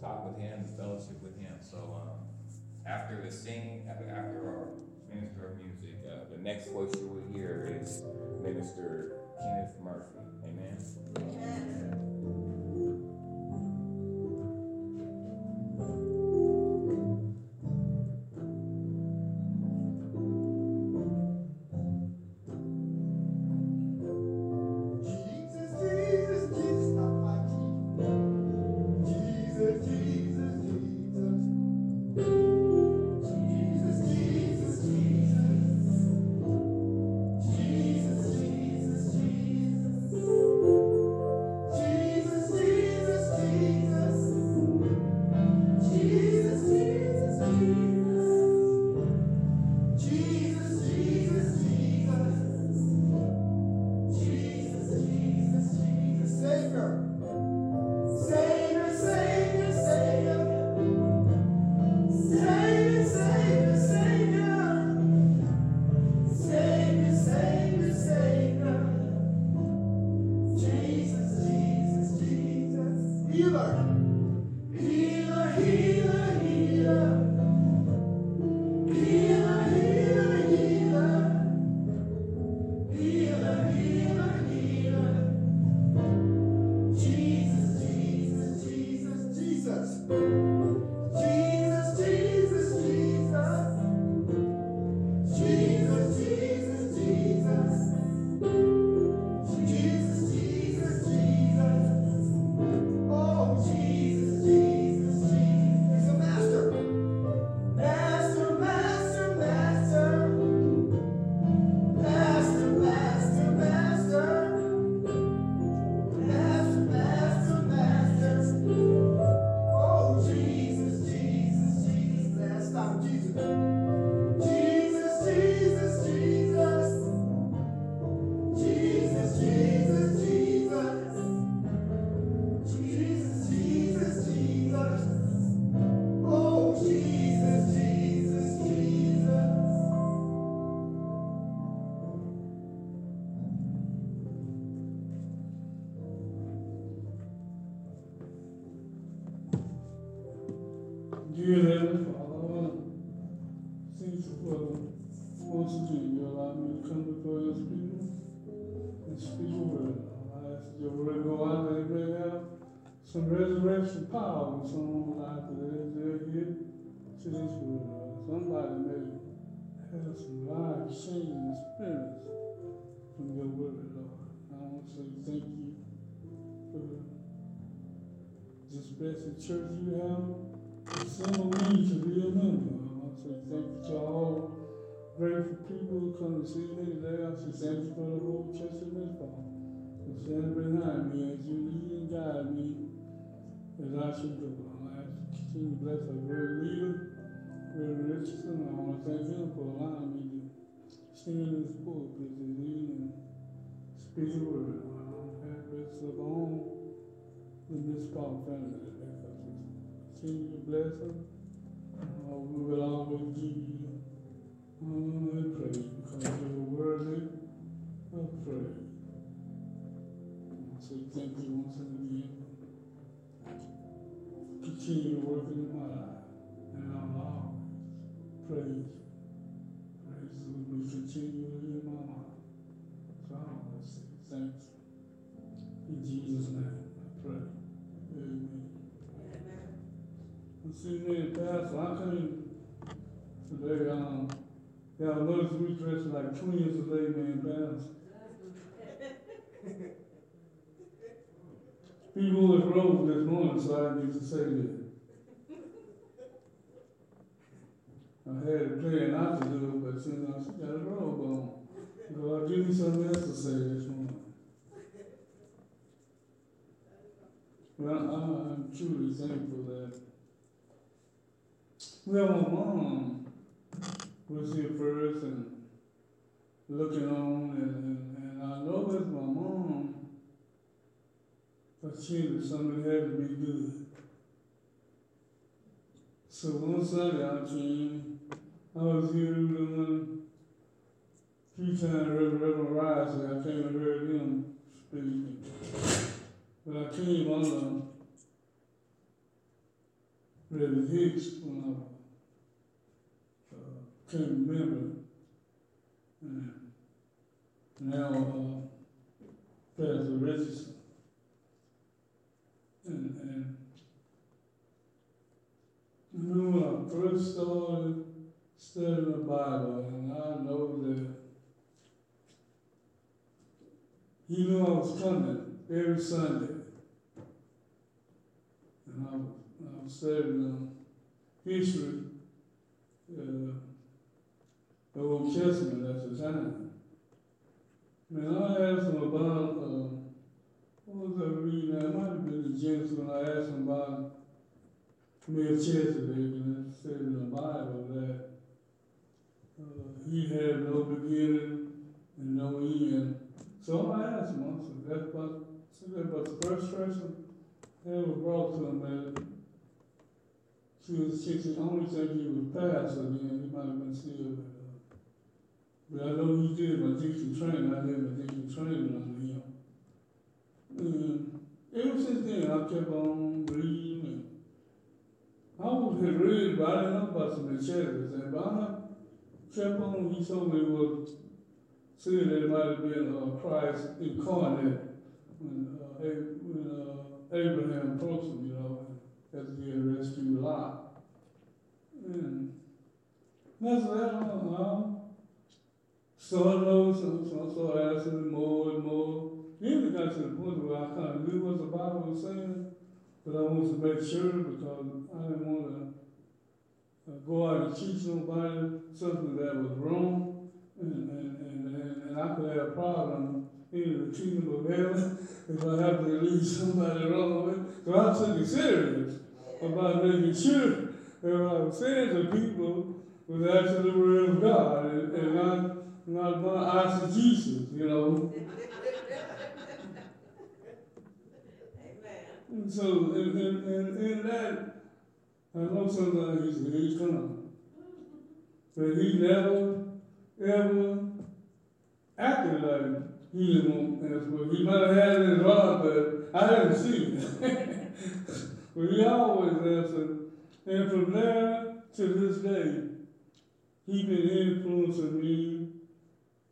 talk with him, and fellowship with him. So, um, after the singing, after, our minister of music, uh, the next voice you will hear is Minister Kenneth Murphy. Amen. Amen. Blessed church you have. Assemble me to be a member. I want to say thank you to all grateful people who come to see me today. I say thank you for the whole church this fall. For standing behind me as you lead and guide me as I should go. I continue to bless our great leader, Reverend Richardson. I want to thank him for allowing me to stand in his pulpit to lead and speak the word. I want to of on in this family. Continue to bless them. Uh, we will always give you honor praise because you are worthy of praise. So thank you once again. Continue to work in my life and I'll always praise. Praise will be continually Pastor, I couldn't today, um, y'all notice we dressed like twins today, man, Pastor. People was robe this morning, so I need to say that. I had a plan not to do it, but since I got a robe on. God, give me something else to say this morning. Well, I- I'm truly thankful that well, my mom was here first and looking on, and, and, and I it's my mom, knew something had to be good. So one Sunday I came, I was here doing few times Reverend, Reverend Rice, and I came and heard him speaking. But I came on Reverend Hicks when I uh, couldn't remember. And now uh, Pastor Richardson. And, and when I first started studying the Bible, and I know that he knew I was coming every Sunday. And I I was studying um, history, uh, the time. Man, I asked him about, uh, what was I reading? It might have been the Genesis when I asked him about Melchizedek, and it said in the Bible that uh, he had no beginning and no end. So I asked him, I said, that's about, said that about the first person ever brought to him that she was sixty, I only think he was pastor then, he might have been still, but, uh, but I know he did my teaching training, I did my teaching training under him. And ever since then, I kept on reading and I always had read, but I didn't know about some Melchizedek, but I kept on, he told me what said that it might have been uh, Christ incarnate when, uh, uh, Abraham approached him, you know, after he had rescued Lot. And that's that. I, I started knowing some, so I started asking more and more. Even got to the point where I kind of knew what the Bible was saying, but I wanted to make sure because I didn't want to go out and teach nobody something that was wrong and, and, and, and, I could have a problem in the kingdom of heaven if I have to lead somebody wrong with. So I took it serious about making sure that what I was saying to people was actually the word of God and, and not, not my eisegesis, you know. And so, in, in, in, that, I know sometimes he said, he's come. But he never, ever acted like he didn't want well. He might have had it in his heart, but I didn't see it. but he always answered. And from there to this day, he been influencing me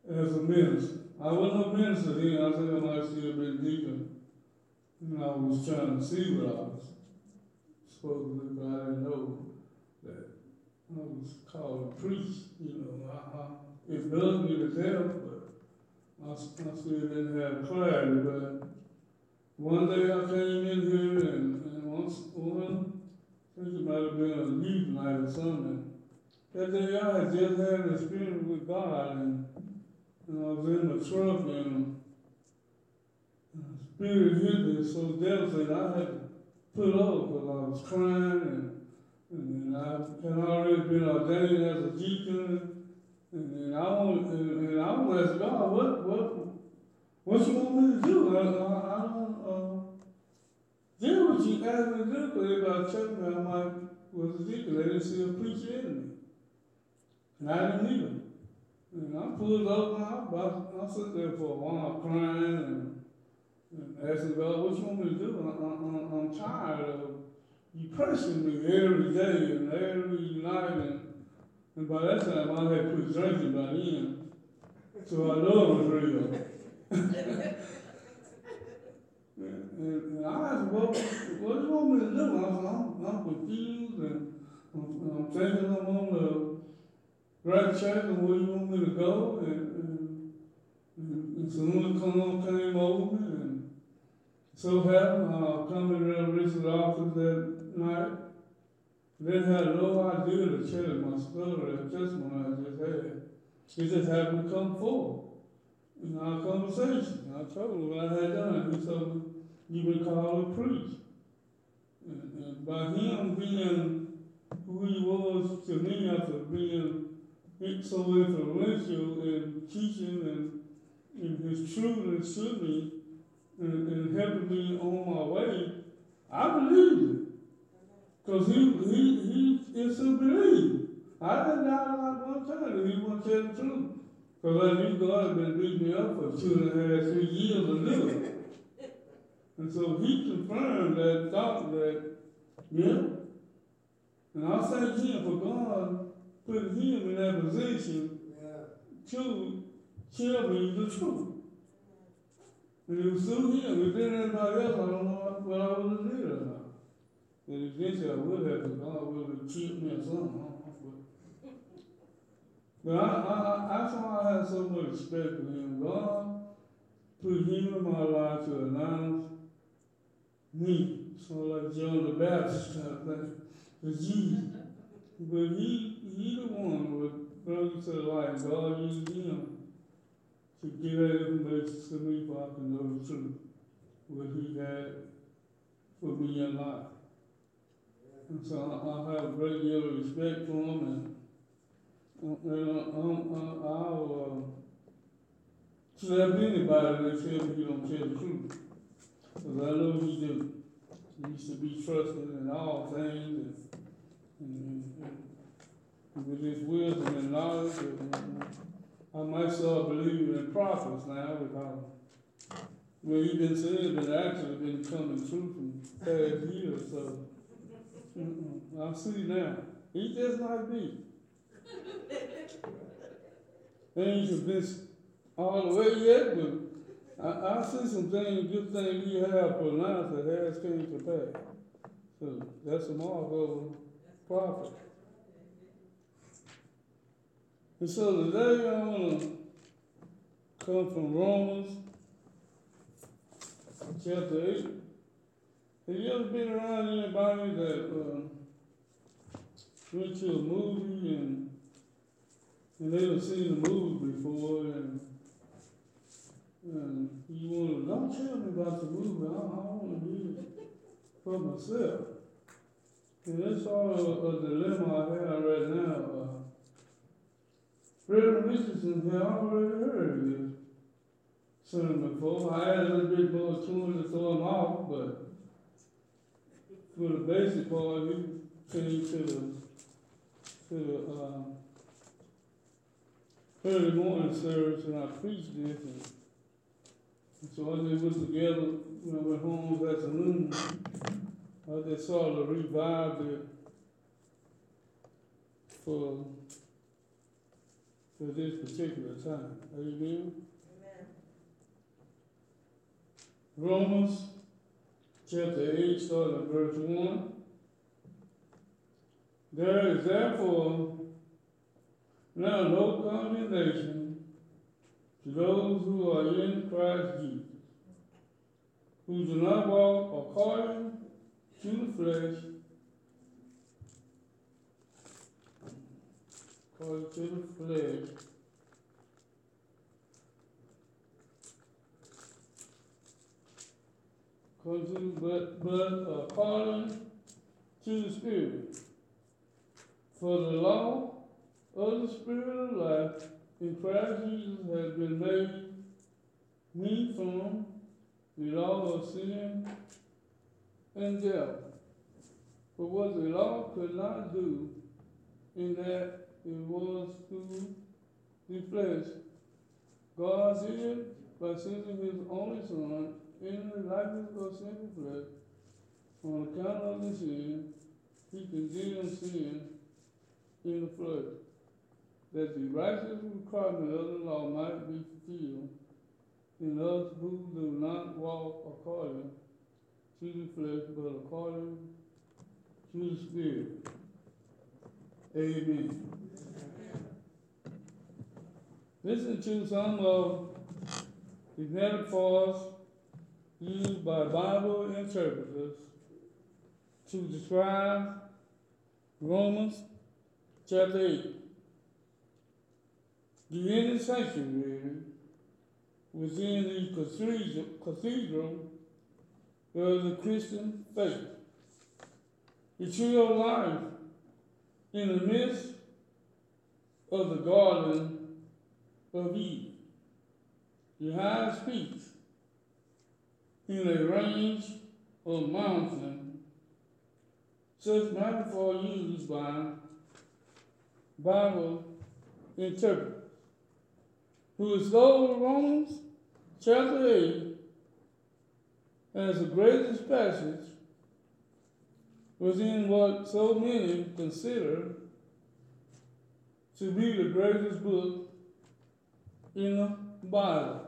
as a minister. I wasn't a minister then, I think I might still been deacon. And I was trying to see what I was supposed to do, but I didn't know that I was called a priest. you know. I, I, it does me to death, but I, I still didn't have clarity. But one day I came in here and, and once, one, I think it might have been a youth night or something. That day I had just had an experience with God and, and I was in the truck and the spirit hit me so devastating, I had to put up because I was crying and, and, I had already been ordained as a deacon. And, I want, and, and I want to ask God, what, what, what you want me to do? I, I, I don't, uh, do what you asked me to do, if I checked me, I might, was a deacon, they didn't see a preacher in me. And I didn't need him. And I pulled up and I, I, there for a while crying and and asking God, what you want me to do? I, I, I'm- tired of you pressing me every day and every night. And, and by that time, I had quit drinking by then. So I know it was real. and, and, and I asked, what, what do you want me to do? I said, I'm, I'm confused and I'm, I'm thinking I'm right and where you want me to go. And, and, and, someone come on, came over and so happened, uh, coming to Reverend Richard's office that night. They had no idea to tell my story, that testimony I just had. It just happened to come forward in our conversation. I told him what I had done. He told me, you been called to preach. And, and by him being who he was to me after being so influential in teaching and in his truthfulness to me, and, and helping me on my way, I believed it. Because he, he, he is to believe. I didn't doubt not one time that he wasn't tell the truth. Because I knew God had been beating me up for two and a half, three years of living. and so he confirmed that thought that, yeah, And I thank him for God putting him in that position Yeah. to tell me the truth. And it was through him. If been anybody else, I don't know what I would have did or not. And eventually I would have, because God would have cheated me or something. I don't know, but I, I, I, why I have so much respect for him. God put him in my life to announce me. So like John the Baptist kind of thing. For Jesus. But he, he the one would you to light. God used him to give that information to me so I can know the truth. What he had for me in life. And so I, I have a great deal of respect for him and, and, uh, um, uh, I'll, uh, slap anybody that tell me he don't tell the truth. Cause I know he do. He to be trusted in all things and, and, and with his wisdom and knowledge, and, I myself believe in prophets now because well, he been saying that actually been coming true from past years, so I see now. He just like me. Have been all the way yet, but I, I see some things, good things he have for pronounced that has came to pass. So that's a mark of a prophet. And so today I wanna come from Romans chapter eight. Have you ever been around anybody that, um, went to a movie and, and they done seen the movie before and, and you wanna, don't tell me about the movie, I, I wanna read it for myself. And that's all a, a dilemma I have right now, uh, Reverend Richardson had already heard this sermon before. I had a little bit more tune to throw them off, but for the basic part, he came to the, to the, um, early morning service and I preached this and, and so I just was together when I went home this afternoon. I just sort of revived it for for this particular time. Amen. Romans chapter 8, starting at verse 1. There is therefore now no condemnation to those who are in Christ Jesus, who do not walk according to the flesh, flesh, according to, but, but according to the Spirit. For the law of the Spirit of life in Christ Jesus has been made me from the law of sin and death. For what the law could not do, in that it was through the flesh, God did by sending his only Son in the likeness of sinful flesh, on account of the sin, he condemned sin in the flesh, that the righteous requirement of the law might be fulfilled in us who do not walk according to the flesh, but according to the Spirit. Amen. Listen to some of the metaphors used by Bible interpreters to describe Romans chapter 8. The inner sanctuary within the cathedral, cathedral of the Christian faith. The tree of life in the midst of the garden of Eden. The highest peak in a range of mountain, such metaphor used by Bible interpreters, who extol Romans? Chapter 8 as the greatest passage was in what so many consider to be the greatest book in the Bible.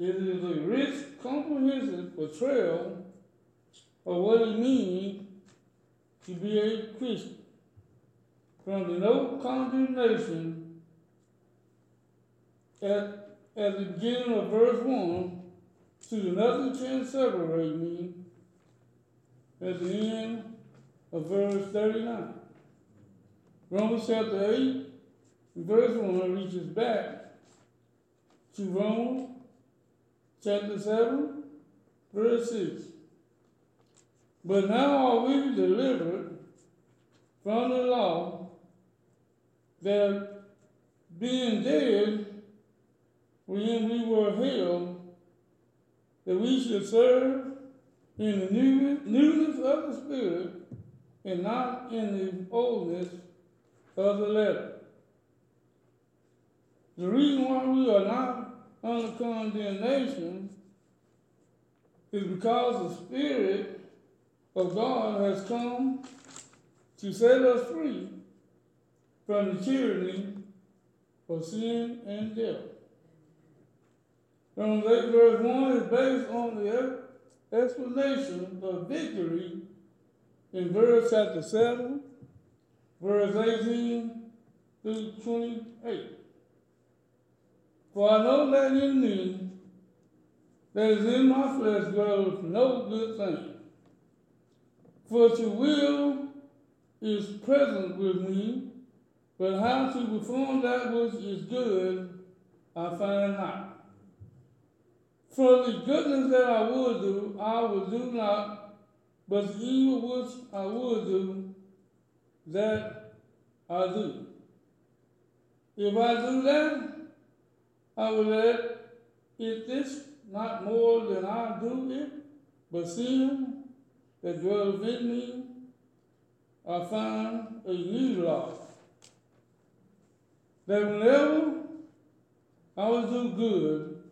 It is a rich, comprehensive portrayal of what it means to be a Christian. From the no condemnation at, at the beginning of verse 1 to the nothing can separate me at the end of verse 39. Romans chapter 8, verse 1 reaches back Romans chapter 7, verse 6. But now are we delivered from the law that being dead when we were held, that we should serve in the new, newness of the Spirit and not in the oldness of the letter. The reason why we are not under condemnation is because the Spirit of God has come to set us free from the tyranny of sin and death. Romans 8 verse 1 is based on the explanation of victory in verse chapter 7, verse 18 through 28. For I know that in me, that is in my flesh, dwells no good thing. For to will is present with me, but how to perform that which is good, I find not. For the goodness that I would do, I will do not, but the evil which I would do, that I do. If I do that, I will let it this not more than I do it, but sin that dwells in me, I find a new law. That whenever I will do good,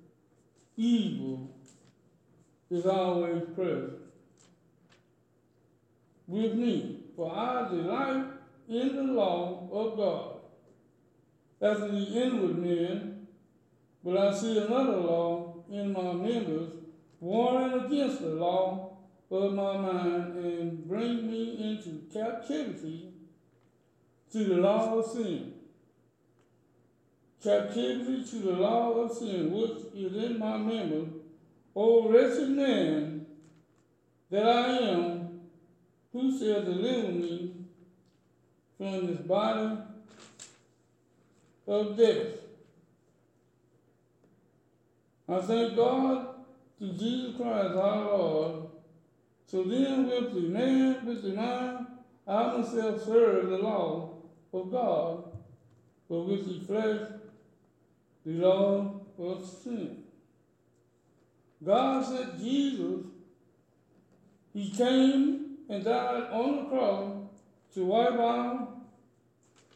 evil is always present with me. For I delight in the law of God. As the inward man, but I see another law in my members, warring against the law of my mind, and bring me into captivity to the law of sin. Captivity to the law of sin, which is in my members. O wretched man that I am, who shall deliver me from this body of death? I thank God through Jesus Christ our Lord. So then with the man, with the mind, I myself serve the law of God, but with the flesh, the law of sin. God sent Jesus. He came and died on the cross to wipe our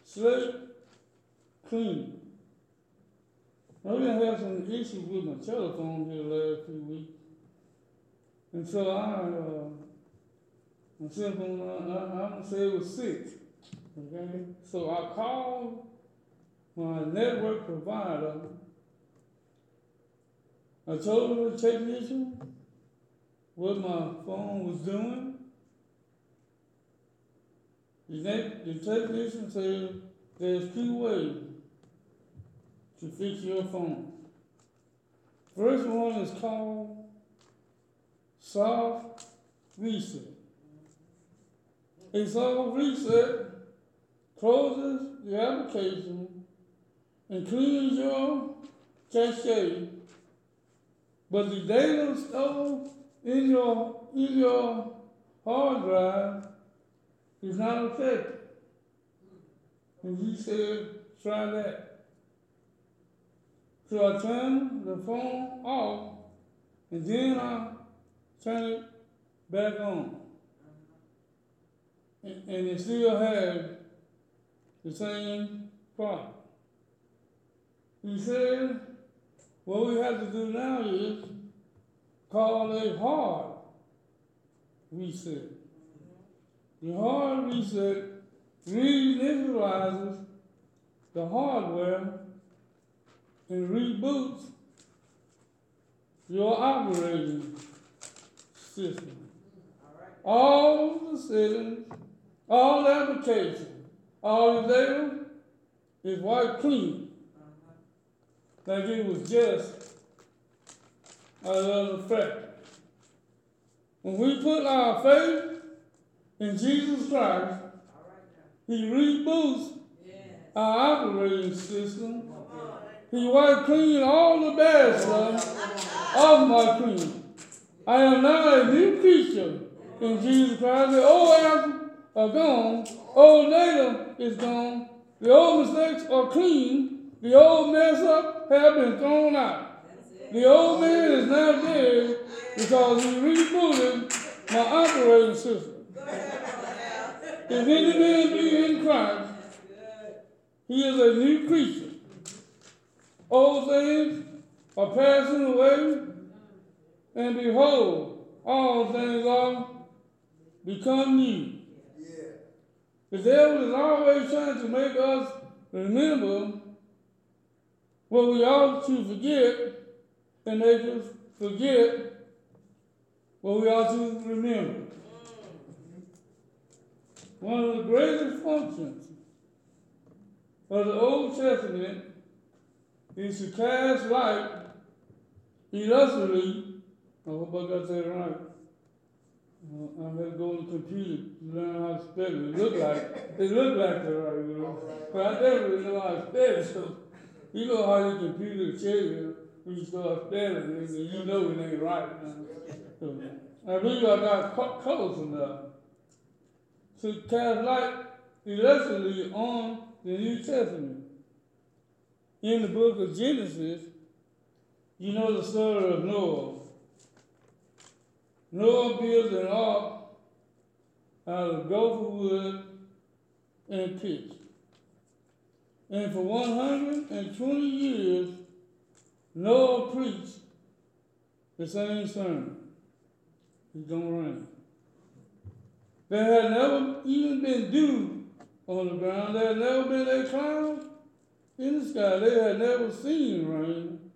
slate clean. I've been having some issues with my telephone here the last few weeks. And so I, uh, my cell phone, I, I'm gonna say it was sick. Okay? So I called my network provider. I told the technician what my phone was doing. The, the technician said there's two ways to fix your phone. First one is called soft reset. A soft reset closes the application and cleans your cache, but the data stored in your in your hard drive is not affected. And he said, try that. So I turned the phone off and then I turn it back on. And, and it still had the same problem. He said, what we have to do now is call a hard reset. The hard reset reinitializes the hardware and reboots your operating system. All the settings, all the applications, all the data is wiped clean. Like it was just another factor. When we put our faith in Jesus Christ, He reboots our operating system. He wiped clean all the bad stuff off my clean. I am now a new creature in Jesus Christ. The old apples are gone. Old data is gone. The old mistakes are clean. The old mess up have been thrown out. The old man is now dead because he rebooted my operating system. If any man be in Christ, he is a new creature. Old things are passing away, and behold, all things are become new. The devil is always trying to make us remember what we ought to forget and make us forget what we ought to remember. One of the greatest functions of the Old Testament is to cast light illustriously. I hope I got that right. Uh, I had to go on the computer to learn how to spell it. It looked like it looked like that right, know. But I really know how to spell it. So you know how your computer you when you start spelling it, and you know it ain't right. So, I believe I got co- close enough to cast light illustriously on the New Testament. In the book of Genesis, you know the story of Noah. Noah built an ark out of gopher wood and pitch. And for 120 years, Noah preached the same sermon. It's gonna rain. There had never even been dew on the ground. There had never been a cloud in the sky. They had never seen rain.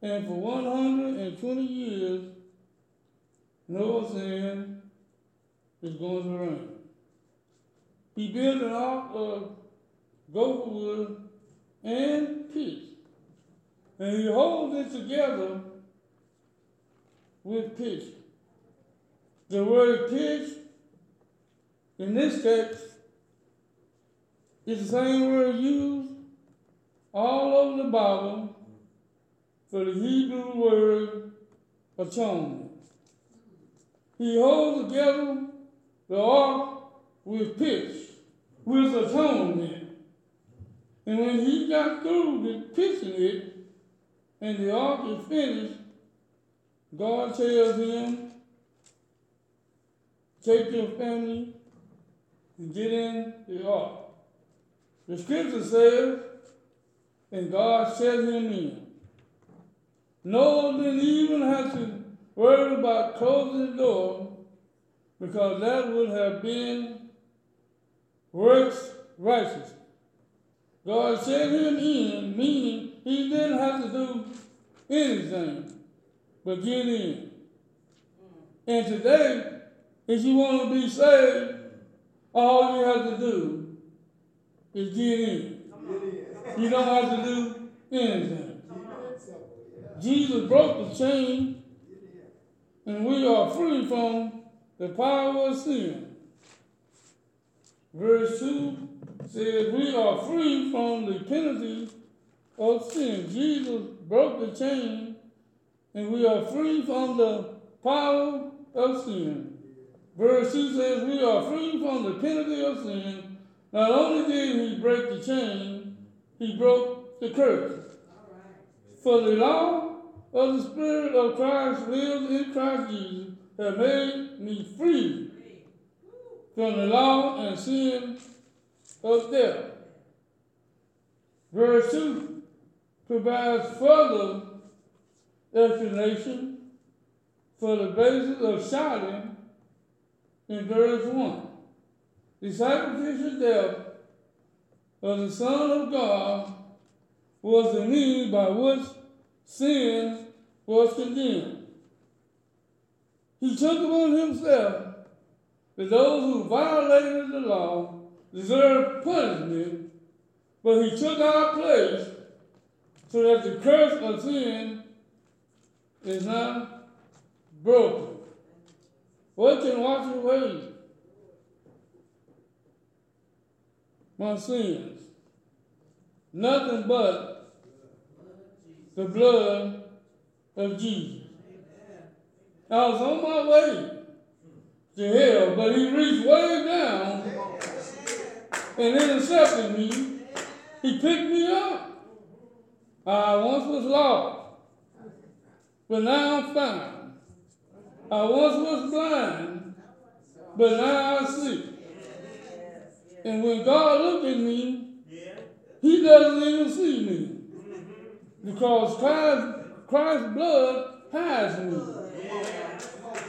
And for 120 years, Noah said it's going to rain. He built an ark of gopher wood and pitch. And he holds it together with pitch. The word pitch, in this text, is the same word used all over the Bible for the Hebrew word atonement. He holds together the ark with pitch, with atonement. And when he got through with pitching it, and the ark is finished, God tells him, take your family and get in the ark. The scripture says, and God set him in. Noah didn't even have to worry about closing the door because that would have been works righteous. God set him in, meaning he didn't have to do anything but get in. And today, if you want to be saved, all you have to do is get in. You don't have to do anything. Jesus broke the chain, and we are free from the power of sin. Verse 2 says, We are free from the penalty of sin. Jesus broke the chain, and we are free from the power of sin. Verse 2 says, We are free from the penalty of sin. Not only did he break the chain, he broke the curse. For the law of the Spirit of Christ lives in Christ Jesus have made me free from the law and sin of death. Verse 2 provides further explanation for the basis of shouting in verse 1. the sacrificial death of the Son of God was the means by which sin was condemned. He took upon himself that those who violated the law deserved punishment, but he took our place so that the curse of sin is not broken. What can wash away my sins? Nothing but the blood of Jesus. I was on my way to hell, but he reached way down and intercepted me. He picked me up. I once was lost, but now I'm found. I once was blind, but now I see. And when God looked at me, he doesn't even see me. Because Christ, Christ's blood hides me.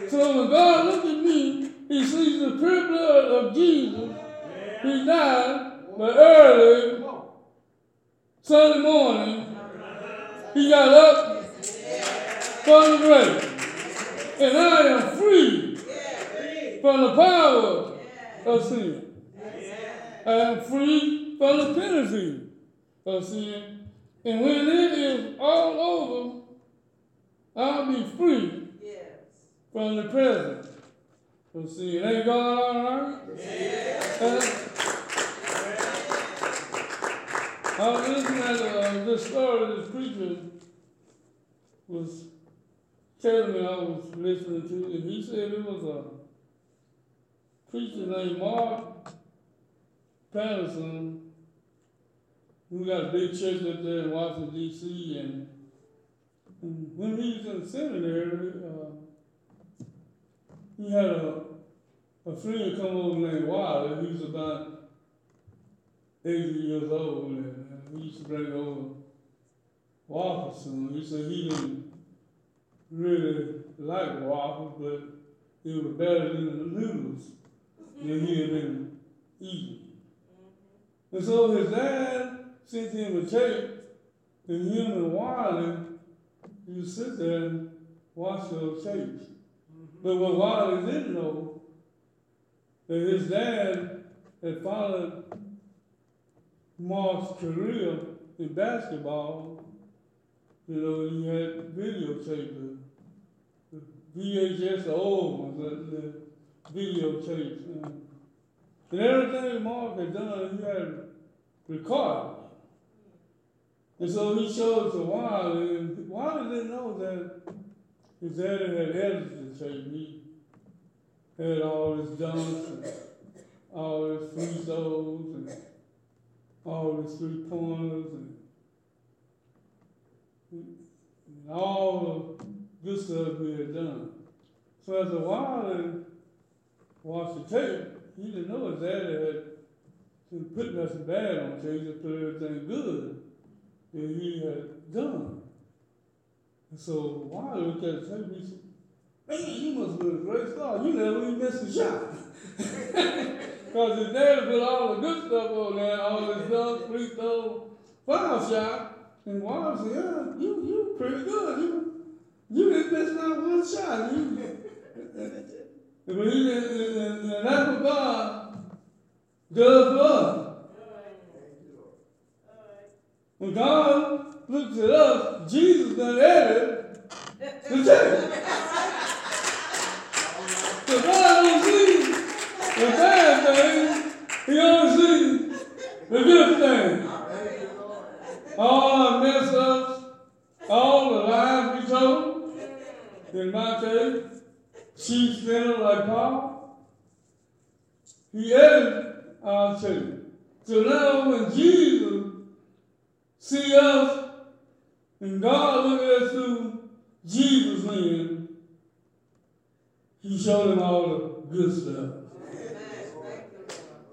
So when God looked at me, he sees the pure blood of Jesus. He died, but early Sunday morning, he got up from the grave. And I am free from the power of sin. I am free from the penalty of sin. And when it is all over, I'll be free from the presence of sin. Ain't God all right? Uh, I was listening at uh, this story this preacher was telling me I was listening to, and he said it was a preacher named Mark Batterson who got a big church up there in Washington, D.C., and, and when he was in seminary, uh, he had a, a friend come over named Wiley. He was about 80 years old, and, and he used to bring over to. He said he didn't really like waffles, but it was better than the noodles that he had been eating. And so his dad sent him a tape, and him and Wiley you sit there and watch those tapes. Mm-hmm. But what Wiley didn't know, that his dad had followed Mark's career in basketball. You know, he had videotape, the, the VHS, the old ones, the, the videotapes. And, and everything Mark had done, he had recorded. And so he showed to Wiley, and Wiley didn't know that his daddy had edited the tape. He had all his dunks and all his free throws and all his three pointers and, and all the good stuff he had done. So as a Wiley watched the tape, he didn't know his daddy had put nothing bad on tape, he just put everything good that he had done. And so Wiley looked at tape, he said, Man, you must be a great star. You never even missed a shot. Because his daddy put all the good stuff on there, all his dunks, free throws, foul shot. And Wiley said, Yeah, you you pretty good. You you didn't miss not one shot. You, but he didn't, and, and that's what God does us. When God looks at us, Jesus done added the see the bad things, He only sees the good things. All our mess all the lies we told, in my case, sheep spinner like Paul, he added our tape. So now when Jesus see us and God look at us through Jesus' lens, he showed him all the good stuff.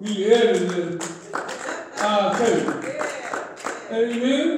He edited our tape. Amen?